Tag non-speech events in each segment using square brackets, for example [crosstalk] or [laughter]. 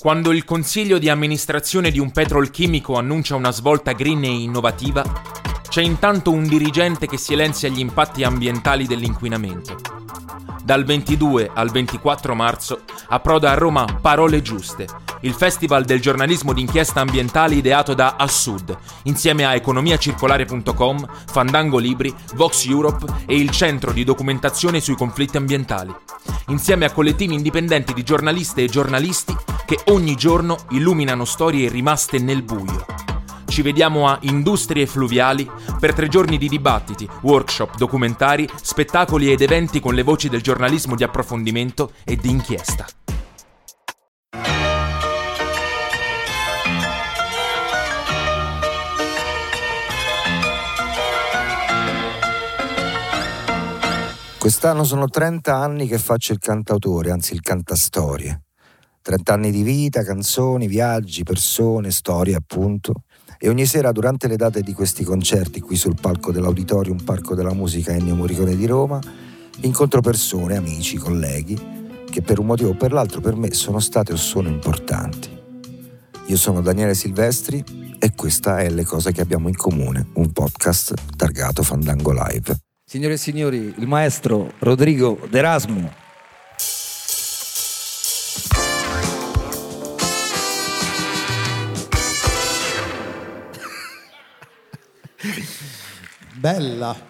Quando il consiglio di amministrazione di un petrolchimico annuncia una svolta green e innovativa, c'è intanto un dirigente che silenzia gli impatti ambientali dell'inquinamento. Dal 22 al 24 marzo approda a Roma Parole Giuste, il festival del giornalismo d'inchiesta ambientale ideato da Assud, insieme a economiacircolare.com, Fandango Libri, Vox Europe e il Centro di documentazione sui conflitti ambientali, insieme a collettivi indipendenti di giornaliste e giornalisti che ogni giorno illuminano storie rimaste nel buio. Ci vediamo a Industrie Fluviali per tre giorni di dibattiti, workshop, documentari, spettacoli ed eventi con le voci del giornalismo di approfondimento e di inchiesta. Quest'anno sono 30 anni che faccio il cantautore, anzi il cantastorie. 30 anni di vita, canzoni, viaggi, persone, storie appunto. E ogni sera durante le date di questi concerti qui sul palco dell'Auditorium Parco della Musica Ennio Morricone di Roma, incontro persone, amici, colleghi, che per un motivo o per l'altro per me sono state o sono importanti. Io sono Daniele Silvestri e questa è Le cose che abbiamo in comune, un podcast targato Fandango Live. Signore e signori, il maestro Rodrigo D'Erasmo. Bella.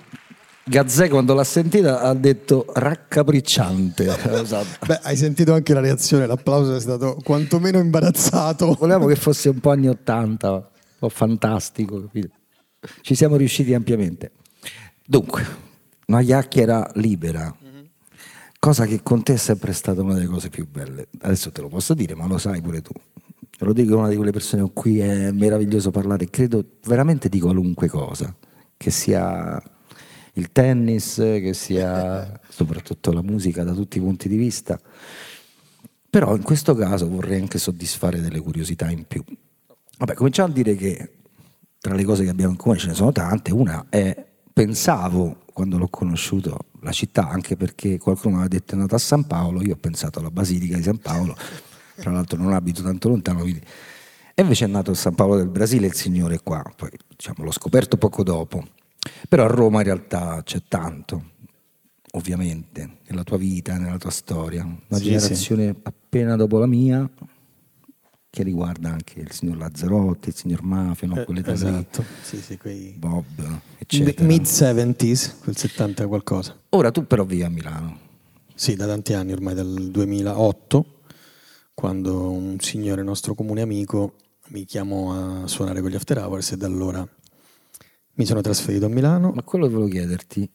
Gazzè quando l'ha sentita ha detto raccapricciante. [laughs] esatto. Beh, hai sentito anche la reazione, l'applauso è stato quantomeno imbarazzato. Volevamo che fosse un po' anni 80, un po' fantastico, capito? Ci siamo riusciti ampiamente. Dunque, una chiacchiera libera, cosa che con te è sempre stata una delle cose più belle. Adesso te lo posso dire, ma lo sai pure tu. Lo dico una di quelle persone con cui è meraviglioso parlare, credo veramente di qualunque cosa, che sia il tennis, che sia [laughs] soprattutto la musica da tutti i punti di vista. Però in questo caso vorrei anche soddisfare delle curiosità in più. Vabbè, cominciamo a dire che tra le cose che abbiamo in comune ce ne sono tante. Una è, pensavo quando l'ho conosciuto la città, anche perché qualcuno mi aveva detto è nato a San Paolo, io ho pensato alla Basilica di San Paolo, tra l'altro non abito tanto lontano, quindi... e invece è nato a San Paolo del Brasile il Signore qua, poi diciamo, l'ho scoperto poco dopo, però a Roma in realtà c'è tanto, ovviamente, nella tua vita, nella tua storia, una sì, generazione sì. appena dopo la mia, che riguarda anche il signor Lazzarotti, il signor Mafia, no? quelle eh, esatto. sì, sì, quei... Bob, eccetera. Mid 70s, quel 70 qualcosa. Ora tu però vivi a Milano. Sì, da tanti anni, ormai dal 2008, quando un signore nostro comune amico mi chiamò a suonare con gli After Hours e da allora mi sono trasferito a Milano. Ma quello che volevo chiederti,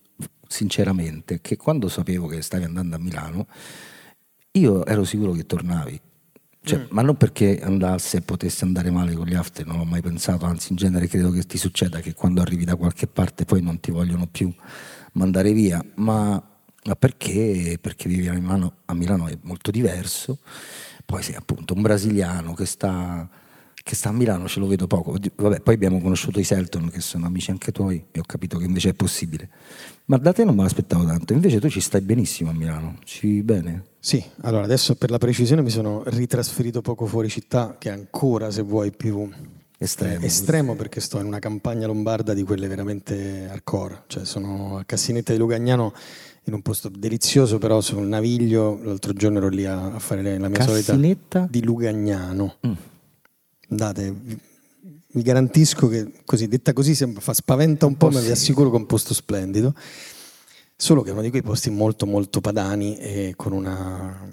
sinceramente, che quando sapevo che stavi andando a Milano, io ero sicuro che tornavi cioè, mm. Ma non perché andasse e potesse andare male con gli after, non l'ho mai pensato, anzi in genere credo che ti succeda che quando arrivi da qualche parte poi non ti vogliono più mandare via, ma, ma perché? Perché vivi a Milano, a Milano è molto diverso, poi sei appunto un brasiliano che sta, che sta a Milano, ce lo vedo poco, Vabbè, poi abbiamo conosciuto i Selton che sono amici anche tuoi e ho capito che invece è possibile, ma da te non me l'aspettavo tanto, invece tu ci stai benissimo a Milano, ci bene? Sì, allora adesso per la precisione mi sono ritrasferito poco fuori città, che è ancora, se vuoi, più estremo, estremo perché sto in una campagna lombarda di quelle veramente hardcore, cioè sono a Cassinetta di Lugagnano in un posto delizioso, però sul Naviglio, l'altro giorno ero lì a, a fare la mia Cassinetta? solita di Lugagnano. Mm. Andate, vi, garantisco che così, detta così sembra, fa spaventa un po', ma vi assicuro che è un posto splendido. Solo che è uno di quei posti molto molto padani e con una,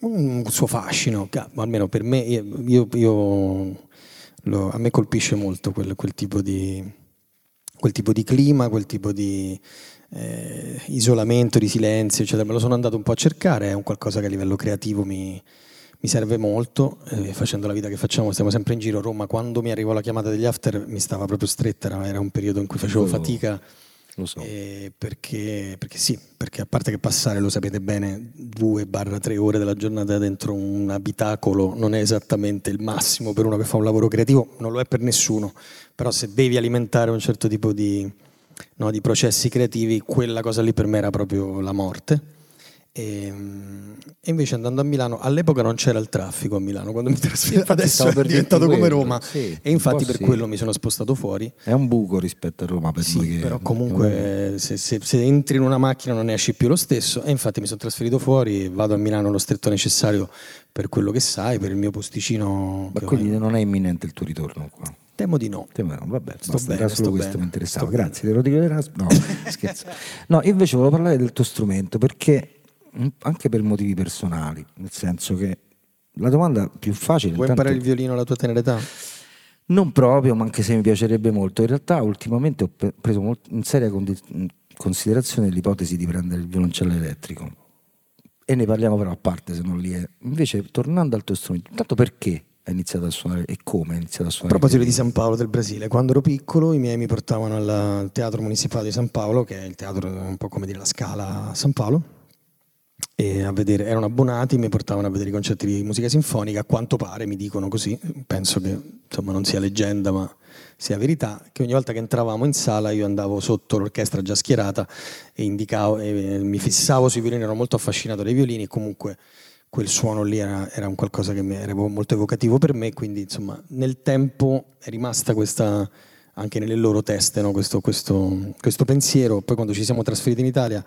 un suo fascino, almeno per me, io, io lo, a me colpisce molto quel, quel, tipo di, quel, tipo di, clima, quel tipo di eh, isolamento, di silenzio, eccetera. Me lo sono andato un po' a cercare, è un qualcosa che a livello creativo mi, mi serve molto, eh, facendo la vita che facciamo, stiamo sempre in giro. Roma, quando mi arrivò la chiamata degli after, mi stava proprio stretta, era, era un periodo in cui facevo fatica lo so. Eh, perché, perché, sì, perché a parte che passare, lo sapete bene, 2-3 ore della giornata dentro un abitacolo non è esattamente il massimo per uno che fa un lavoro creativo, non lo è per nessuno, però se devi alimentare un certo tipo di, no, di processi creativi, quella cosa lì per me era proprio la morte. E, e, invece andando a Milano, all'epoca non c'era il traffico a Milano quando mi trasferivo, adesso è diventato come quello, Roma sì, e infatti per sì. quello mi sono spostato fuori. È un buco rispetto a Roma per Sì, che- però comunque se, se- se entri in una macchina non ne esci più lo stesso e infatti mi sono trasferito fuori, vado a Milano lo stretto necessario per quello che sai, per il mio posticino. Ma che ho- quindi non è imminente il tuo ritorno qua. Temo di no. Te- no, Vabbè, Sto basta, bene, solo sto questo bene, mi interessava. sto bene. Grazie, te lo dico. No, scherzo. No, invece volevo parlare del tuo strumento perché anche per motivi personali, nel senso che la domanda più facile Vuoi intanto- imparare il violino alla tua tenera età? Non proprio, ma anche se mi piacerebbe molto. In realtà ultimamente ho pre- preso in seria considerazione l'ipotesi di prendere il violoncello elettrico. E ne parliamo però a parte se non lì è. Invece, tornando al tuo strumento, intanto perché hai iniziato a suonare e come hai iniziato a A suonare? proposito il di San Paolo del Brasile, quando ero piccolo i miei mi portavano al Teatro Municipale di San Paolo, che è il teatro un po' come dire la Scala a San Paolo, a vedere, erano abbonati, mi portavano a vedere i concerti di musica sinfonica, a quanto pare mi dicono così, penso che insomma non sia leggenda ma sia verità, che ogni volta che entravamo in sala io andavo sotto l'orchestra già schierata e indicavo, e mi fissavo sui violini, ero molto affascinato dai violini e comunque quel suono lì era, era un qualcosa che era molto evocativo per me, quindi insomma nel tempo è rimasta questa, anche nelle loro teste, no? questo, questo- questo pensiero. Poi quando ci siamo trasferiti in Italia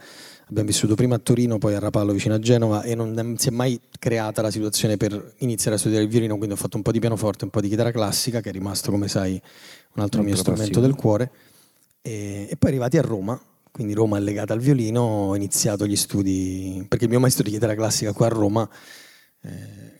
abbiamo vissuto prima a Torino, poi a Rapallo vicino a Genova e non, si è mai creata la situazione per iniziare a studiare il violino, quindi ho fatto un po' di pianoforte, un po' di chitarra classica, che è rimasto come sai un altro mio strumento del cuore. E, e poi arrivati a Roma, quindi Roma è legata al violino, ho iniziato gli studi, perché il mio maestro di chitarra classica qua a Roma, eh,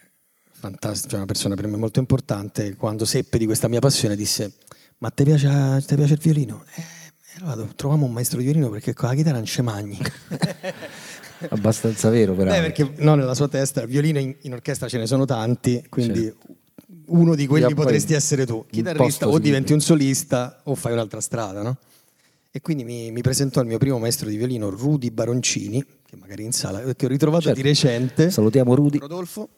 fantastico, cioè una persona per me molto importante, quando seppe di questa mia passione disse, ma ti piace, piace il violino? Eh, allora troviamo un maestro di violino perché con la chitarra non c'è magni. [laughs] Abbastanza vero, però. Beh, perché no, nella sua testa, violino in, in orchestra ce ne sono tanti, quindi uno di quelli Certo. potresti essere tu, chitarrista, o diventi un solista o fai un'altra strada, no? E quindi mi, mi presentò il mio primo maestro di violino, Rudy Baroncini, che magari in sala, che ho ritrovato Certo. di recente. Salutiamo Rudy. Rodolfo,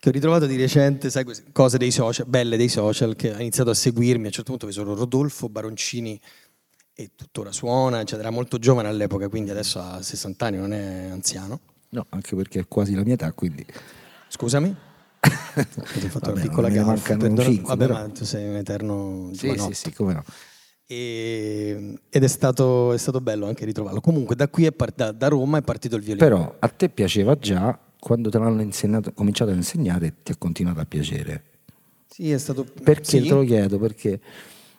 che ho ritrovato di recente, sai, cose dei social, belle dei social, che ha iniziato a seguirmi. A un certo punto ho visto Rodolfo Baroncini e tuttora suona, eccetera. Era molto giovane all'epoca, quindi adesso ha 60 anni, non è anziano. No, anche perché è quasi la mia età, quindi. Scusami? [laughs] Ho fatto Vabbè, una piccola gaffa. Vabbè, però. ma tu sei un eterno Sì, giovanotto. sì, sì, come no. E- ed è stato, è stato bello anche ritrovarlo. Comunque da qui, è part- da, da Roma è partito il violino. Però a te piaceva già, quando te l'hanno insegnato, cominciato a insegnare, ti è continuato a piacere. sì, è stato... Perché sì. te lo chiedo? Perché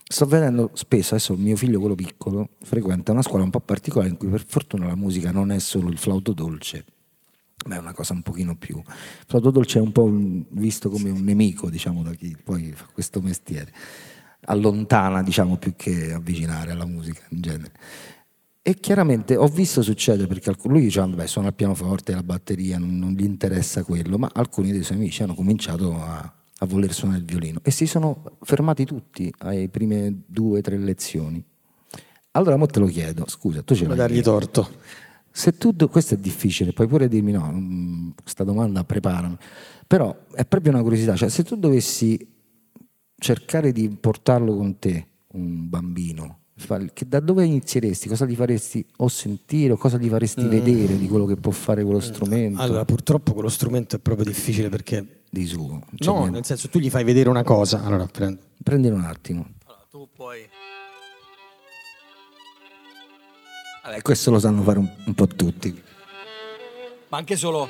sto vedendo spesso, adesso il mio figlio, quello piccolo, frequenta una scuola un po' particolare in cui per fortuna la musica non è solo il flauto dolce, ma è una cosa un pochino più. Il flauto dolce è un po' un- visto come un nemico, diciamo, da chi poi fa questo mestiere. Allontana, diciamo, più che avvicinare alla musica in genere. E chiaramente ho visto succedere perché lui diceva, beh, suona il pianoforte, la batteria, non, non gli interessa quello, ma alcuni dei suoi amici hanno cominciato a, a voler suonare il violino e si sono fermati tutti alle prime due o tre lezioni. Allora, mo te lo chiedo, scusa, tu ce l'hai. dargli torto. Se tu, questo è difficile, puoi pure dirmi no, mm, questa domanda preparami, però è proprio una curiosità, cioè se tu dovessi cercare di portarlo con te, un bambino, da dove inizieresti? Cosa gli faresti o sentire o cosa gli faresti vedere di quello che può fare quello strumento? Mm. Allora, purtroppo quello strumento è proprio difficile perché... di suo. c'è No, niente. nel senso, tu gli fai vedere una cosa. Allora, prendi. Prendilo un attimo. tu puoi... Vabbè, questo lo sanno fare un, un po' tutti. Ma anche solo...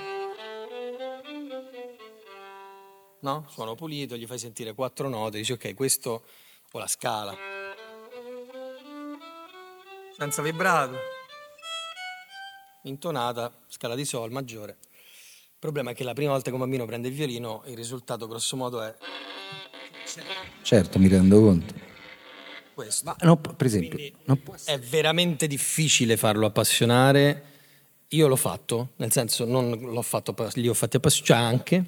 No? Suono pulito, gli fai sentire quattro note, dici ok, questo o la scala. Senza vibrato. Intonata, scala di sol maggiore. Il problema è che la prima volta che un bambino prende il violino, il risultato grosso modo è Certo, mi rendo conto. questo. Ma no, per esempio, È veramente difficile farlo appassionare. Io l'ho fatto, nel senso non l'ho fatto, li ho fatti appassionare anche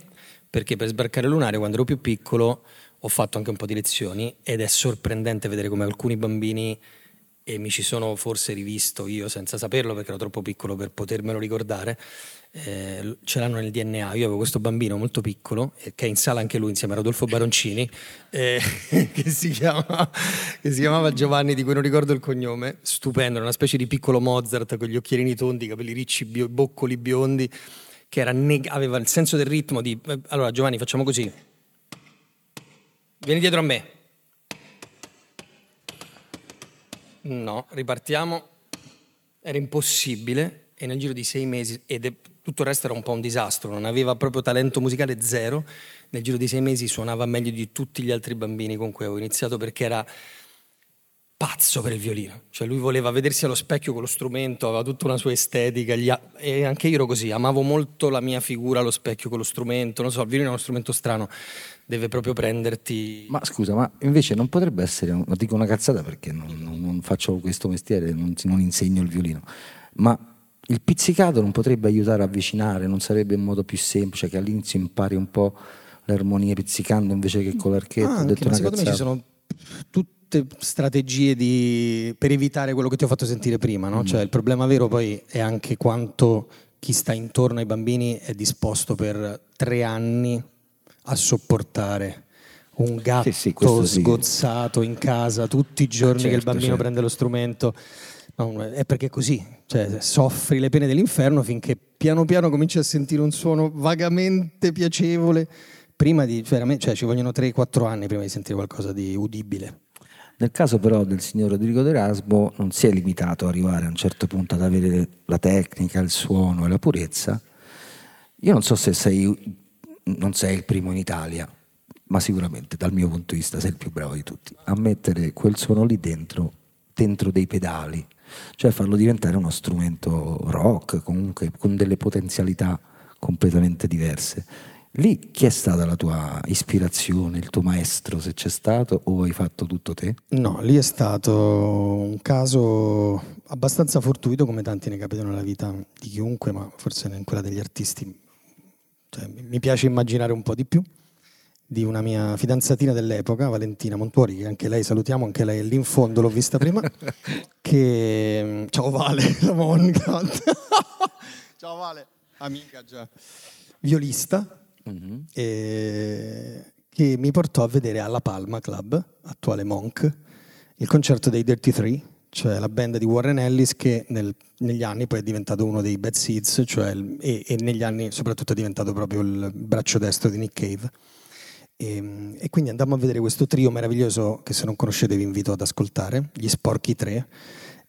perché per sbarcare lunare quando ero più piccolo ho fatto anche un po' di lezioni ed è sorprendente vedere come alcuni bambini e mi ci sono forse rivisto io senza saperlo perché ero troppo piccolo per potermelo ricordare. Eh, ce l'hanno nel DNA. Io avevo questo bambino molto piccolo eh, che è in sala anche lui insieme a Rodolfo Baroncini, eh, [laughs] che, si chiama, che, si chiamava Giovanni, di cui non ricordo il cognome. Stupendo, una specie di piccolo Mozart con gli occhierini tondi, capelli ricci, bio, boccoli biondi, che neg- aveva il senso del ritmo di. Eh, allora, Giovanni, facciamo così. Vieni dietro a me. No, ripartiamo. Era impossibile. E nel giro di sei mesi, è, tutto il resto era un po' un disastro, non aveva proprio talento musicale zero, nel giro di sei mesi suonava meglio di tutti gli altri bambini con cui avevo iniziato perché era pazzo per il violino, cioè lui voleva vedersi allo specchio con lo strumento, aveva tutta una sua estetica ha... e anche io ero così, amavo molto la mia figura allo specchio con lo strumento, non so, il violino è uno strumento strano, deve proprio prenderti... Ma scusa, ma invece non potrebbe essere, non dico una cazzata perché non, non, faccio questo mestiere, non, non insegno il violino, ma il pizzicato non potrebbe aiutare a avvicinare, non sarebbe in modo più semplice che all'inizio impari un po' le armonie pizzicando invece che con l'archetto. Ah, anche, ma secondo cazzata. me ci sono tutti strategie di, per evitare quello che ti ho fatto sentire prima, no? mm. cioè, il problema vero poi è anche quanto chi sta intorno ai bambini è disposto per tre anni a sopportare un gatto sì, sì, sgozzato sì. in casa tutti i giorni certo, che il bambino certo. prende lo strumento. No, è perché è così, cioè, soffri le pene dell'inferno finché piano piano cominci a sentire un suono vagamente piacevole. Prima di, cioè, cioè ci vogliono 3-4 anni prima di sentire qualcosa di udibile. Nel caso però del signor Rodrigo d'Erasmo non si è limitato ad arrivare a un certo punto ad avere la tecnica, il suono e la purezza. Io non so se sei, non sei il primo in Italia, ma sicuramente dal mio punto di vista sei il più bravo di tutti, a mettere quel suono lì dentro, dentro dei pedali, cioè farlo diventare uno strumento rock, comunque con delle potenzialità completamente diverse. Lì chi è stata la tua ispirazione, il tuo maestro, se c'è stato, o hai fatto tutto te? No, lì è stato un caso abbastanza fortuito, come tanti ne capitano nella vita di chiunque, ma forse in quella degli artisti cioè, mi piace immaginare un po' di più, di una mia fidanzatina dell'epoca, Valentina Montuori, che anche lei salutiamo, anche lei è lì in fondo, l'ho vista prima, [laughs] che... Ciao Vale, [laughs] la Monica. [laughs] Ciao Vale, amica già. Violista, mm-hmm. che mi portò a vedere alla Palma Club, attuale Monk, il concerto dei Dirty Three, cioè la band di Warren Ellis che nel, negli anni poi è diventato uno dei Bad Seeds, cioè il, e, e, negli anni soprattutto è diventato proprio il braccio destro di Nick Cave. E, e, quindi andammo a vedere questo trio meraviglioso che se non conoscete vi invito ad ascoltare, gli Sporchi 3,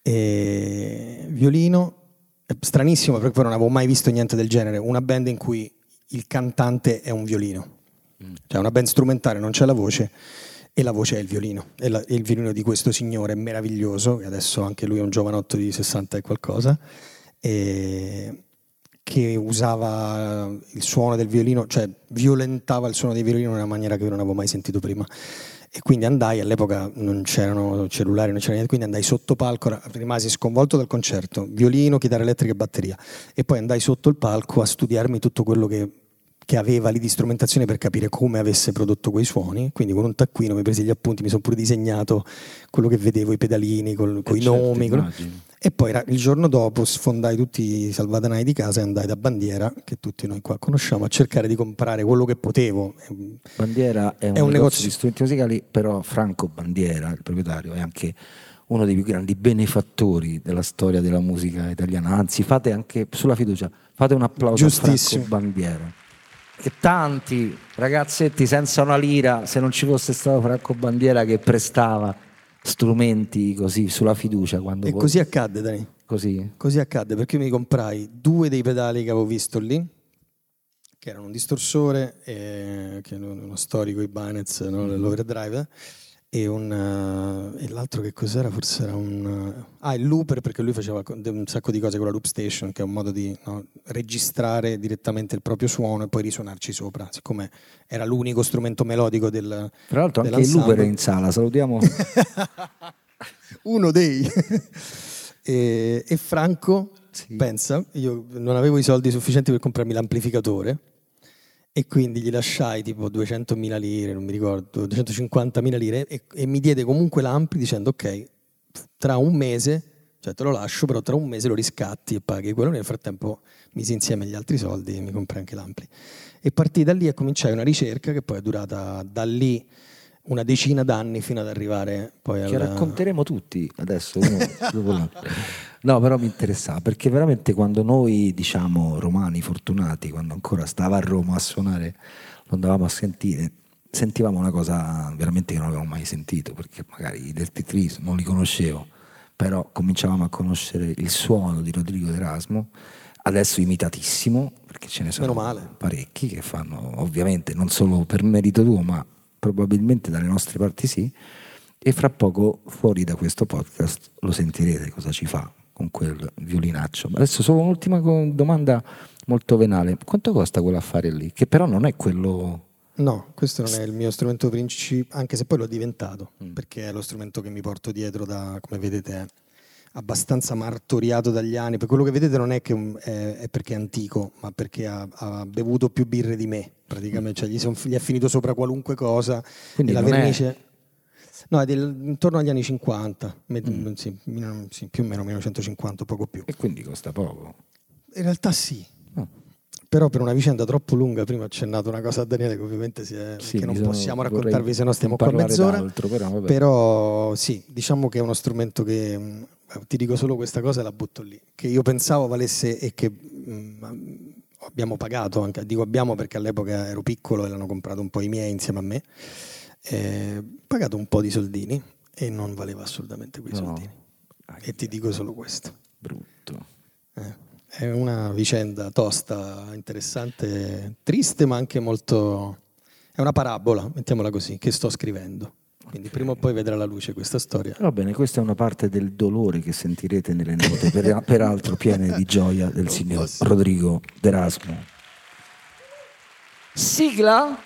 e violino, stranissimo perché poi non avevo mai visto niente del genere, una band in cui il cantante è un violino. Mm. Cioè una band strumentale non c'è la voce e la voce è il violino. E, la, il violino di questo signore meraviglioso, che adesso anche lui è un giovanotto di 60 e qualcosa, e che usava il suono del violino, cioè violentava il suono del violino in una maniera che io non avevo mai sentito prima. E quindi andai, all'epoca non c'erano cellulari, non c'era niente, quindi andai sotto palco, rimasi sconvolto dal concerto, violino, chitarra elettrica e batteria. E poi andai sotto il palco a studiarmi tutto quello che che aveva lì di strumentazione per capire come avesse prodotto quei suoni, quindi con un taccuino mi presi gli appunti, mi sono pure disegnato quello che vedevo, i pedalini, con, con i certo, nomi. Con... E poi il giorno dopo sfondai tutti i salvadanai di casa e andai da Bandiera, che tutti noi qua conosciamo, a cercare di comprare quello che potevo. Bandiera è un, è un negozio, negozio di strumenti musicali, però Franco Bandiera, il proprietario, è anche uno dei più grandi benefattori della storia della musica italiana. Anzi, fate anche sulla fiducia, fate un applauso a Franco Bandiera che tanti ragazzetti senza una lira, se non ci fosse stato Franco Bandiera che prestava strumenti così sulla fiducia. Quando e poi... così accadde, Dani. Così? Così accadde perché io mi comprai due dei pedali che avevo visto lì, che erano un distorsore, e, che è uno storico Ibanez, no? l'overdrive e, un, uh, e l'altro che cos'era? Forse era un... Uh, ah, il looper perché lui faceva un sacco di cose con la loop station, che è un modo di no, registrare direttamente il proprio suono e poi risuonarci sopra, siccome era l'unico strumento melodico del... Tra l'altro anche il looper è in sala, salutiamo... [laughs] Uno dei... [laughs] e, e, Franco, sì. pensa, io non avevo i soldi sufficienti per comprarmi l'amplificatore e quindi gli lasciai tipo 200.000 lire, non mi ricordo, 250.000 lire e, e mi diede comunque l'ampli dicendo ok, tra un mese, cioè te lo lascio, però tra un mese lo riscatti e paghi quello. Nel frattempo misi insieme gli altri soldi e mi comprai anche l'ampli. E partì da lì e cominciai una ricerca che poi è durata da lì una decina d'anni fino ad arrivare poi Che alla... racconteremo tutti adesso, uno [laughs] dopo l'altro. No, però mi interessava perché veramente quando noi, diciamo, romani fortunati, quando ancora stava a Roma a suonare, lo andavamo a sentire, sentivamo una cosa veramente che non avevamo mai sentito, perché magari i Dirty Trees non li conoscevo, però cominciavamo a conoscere il suono di Rodrigo D'Erasmo, adesso imitatissimo, perché ce ne sono parecchi che fanno, ovviamente non solo per merito tuo, ma probabilmente dalle nostre parti sì, e fra poco fuori da questo podcast lo sentirete cosa ci fa quel violinaccio. Adesso solo un'ultima domanda molto venale. Quanto costa quell'affare lì? Che però non è quello... No, questo non è il mio strumento principale, anche se poi l'ho diventato, Mm. perché è lo strumento che mi porto dietro da, come vedete, è abbastanza martoriato dagli anni. Per quello che vedete non è che è, è perché è antico, ma perché ha, ha bevuto più birre di me, praticamente. Cioè, gli, son- gli è finito sopra qualunque cosa. Quindi la non è- vernice... No, è del- intorno agli anni 50, me- Mm. sì, più o meno 1950, poco più. E quindi costa poco. In realtà sì, Ah. però per una vicenda troppo lunga, prima ho accennato una cosa a Daniele che ovviamente si è, Sì, che non sono- possiamo raccontarvi se no stiamo qua mezz'ora. però. Però sì, diciamo che è uno strumento che mh, ti dico solo questa cosa e la butto lì, che io pensavo valesse e che mh, abbiamo pagato anche, dico abbiamo perché all'epoca ero piccolo e l'hanno comprato un po' i miei insieme a me, eh, pagato un po' di soldini e non valeva assolutamente quei No. soldini. E ti dico solo questo. Brutto. Eh, è una vicenda tosta, interessante, triste, ma anche molto. È una parabola, mettiamola così, che sto scrivendo. Quindi prima o poi vedrà la luce questa storia. Va bene, questa è una parte del dolore che sentirete nelle note, per- peraltro piene di gioia del signor Rodrigo D'Erasmo. Sigla?